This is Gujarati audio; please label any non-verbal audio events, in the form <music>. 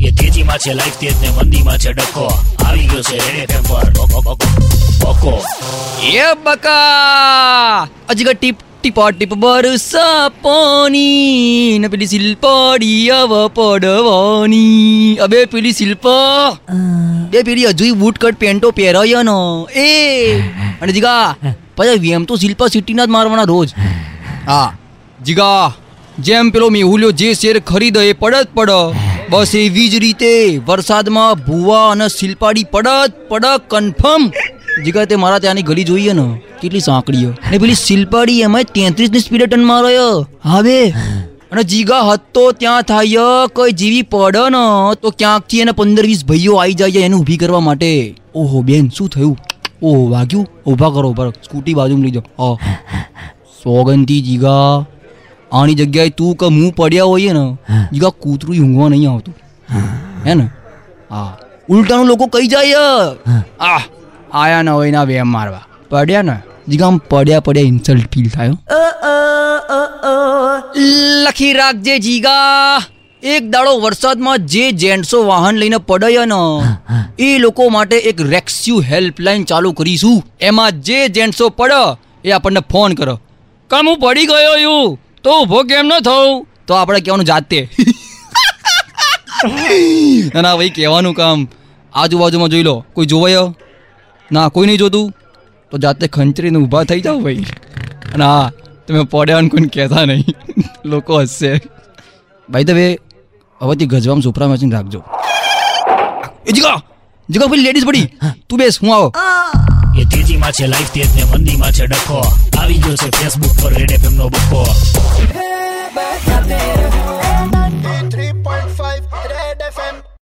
એ તેજીમાં છે લાઈફ તેજ ને મંદીમાં છે ડખો. આવી ગયો છે રેડે ટેમ્પર. બકો એ બકા! અજગર ટીપ ટીપા ટીપ બરસા પાણી ને પેલી શિલ્પાડી આવ પડવાની. અબે પેલી શિલ્પા બે પેલી હજુ બૂટ કટ પેન્ટો પહેરાયો નો એ! અને જીગા પછી વેમ તો શિલ્પા સિટીના જ મારવાના રોજ. હા. જીગા જેમ પેલો મેહુલ્યો જે શેર ખરીદે એ પડત પડ. બસ એવી જ રીતે વરસાદમાં ભૂવા અને શિલ્પાડી પડત પડ કન્ફર્મ. જીગા તે મારા ત્યાંની ગલી જોઈએ ને, કેટલી સાંકડીઓ. ને પેલી શિલ્પાડી એમાં તેત્રીસની સ્પીડે ટન મારે હવે? અને જીગા હતો ત્યાં થાય, કોઈ જીવી પડે ને, તો ક્યાંકથી એને પંદર વીસ ભાઈઓ આવી જાય એને ઊભી કરવા માટે. ઓહો, બેન, શું થયું? ઓહો, વાગ્યું? ઊભા કરો, ઊભા. સ્કૂટી બાજુમાં લઈ જાઓ. હા. સોગંદી જીગા આની જગ્યાએ તું કે હું પડ્યા હોઈએ ને જીગા કૂતરું ઊંઘવા નહીં આવતું. હે. ને? હા. ઉલટાનું લોકો કહી જાય આ આયા ન હોય ના વેમ મારવા. પડ્યા ને? જીગા આમ પડ્યા પડ્યા ઇન્સલ્ટ ફીલ થાય. લખી રાખજે જીગા. એક દાડો વરસાદમાં જે જેન્ટ્સો વાહન લઈને પડ્યા ને એ લોકો માટે એક રેક્સ્યુ હેલ્પલાઇન ચાલુ કરીશું. એમાં જે જેન્ટ્સો પડે એ આપણને ફોન કરો. કામ હું પડી ગયો છું તો ઊભો કેમ ન થવું તો આપણે કહેવાનું જાતે. <laughs> ના ના ભાઈ કહેવાનું કામ. આજુબાજુમાં જોઈ લો કોઈ જોવાય? ના કોઈ નહીં જોતું? તો જાતે ખંચરીને ઊભા થઈ જાઓ ભાઈ. અને હા તમે પડ્યા ને કોઈને કહેતા નહીં. <laughs> લોકો હસશે ભાઈ તમે હવેથી ગજવામાં સુપરા મચીને રાખજો. એ જીગા જીગા પેલી લેડીઝ પડી. તું બેસ હું આવો. એ તેજીમાં છે લાઈફ તેજ ને મંદીમાં છે ડખો. આવી ગયો છે ફેસબુક પર રેડ એફએમ નો બકો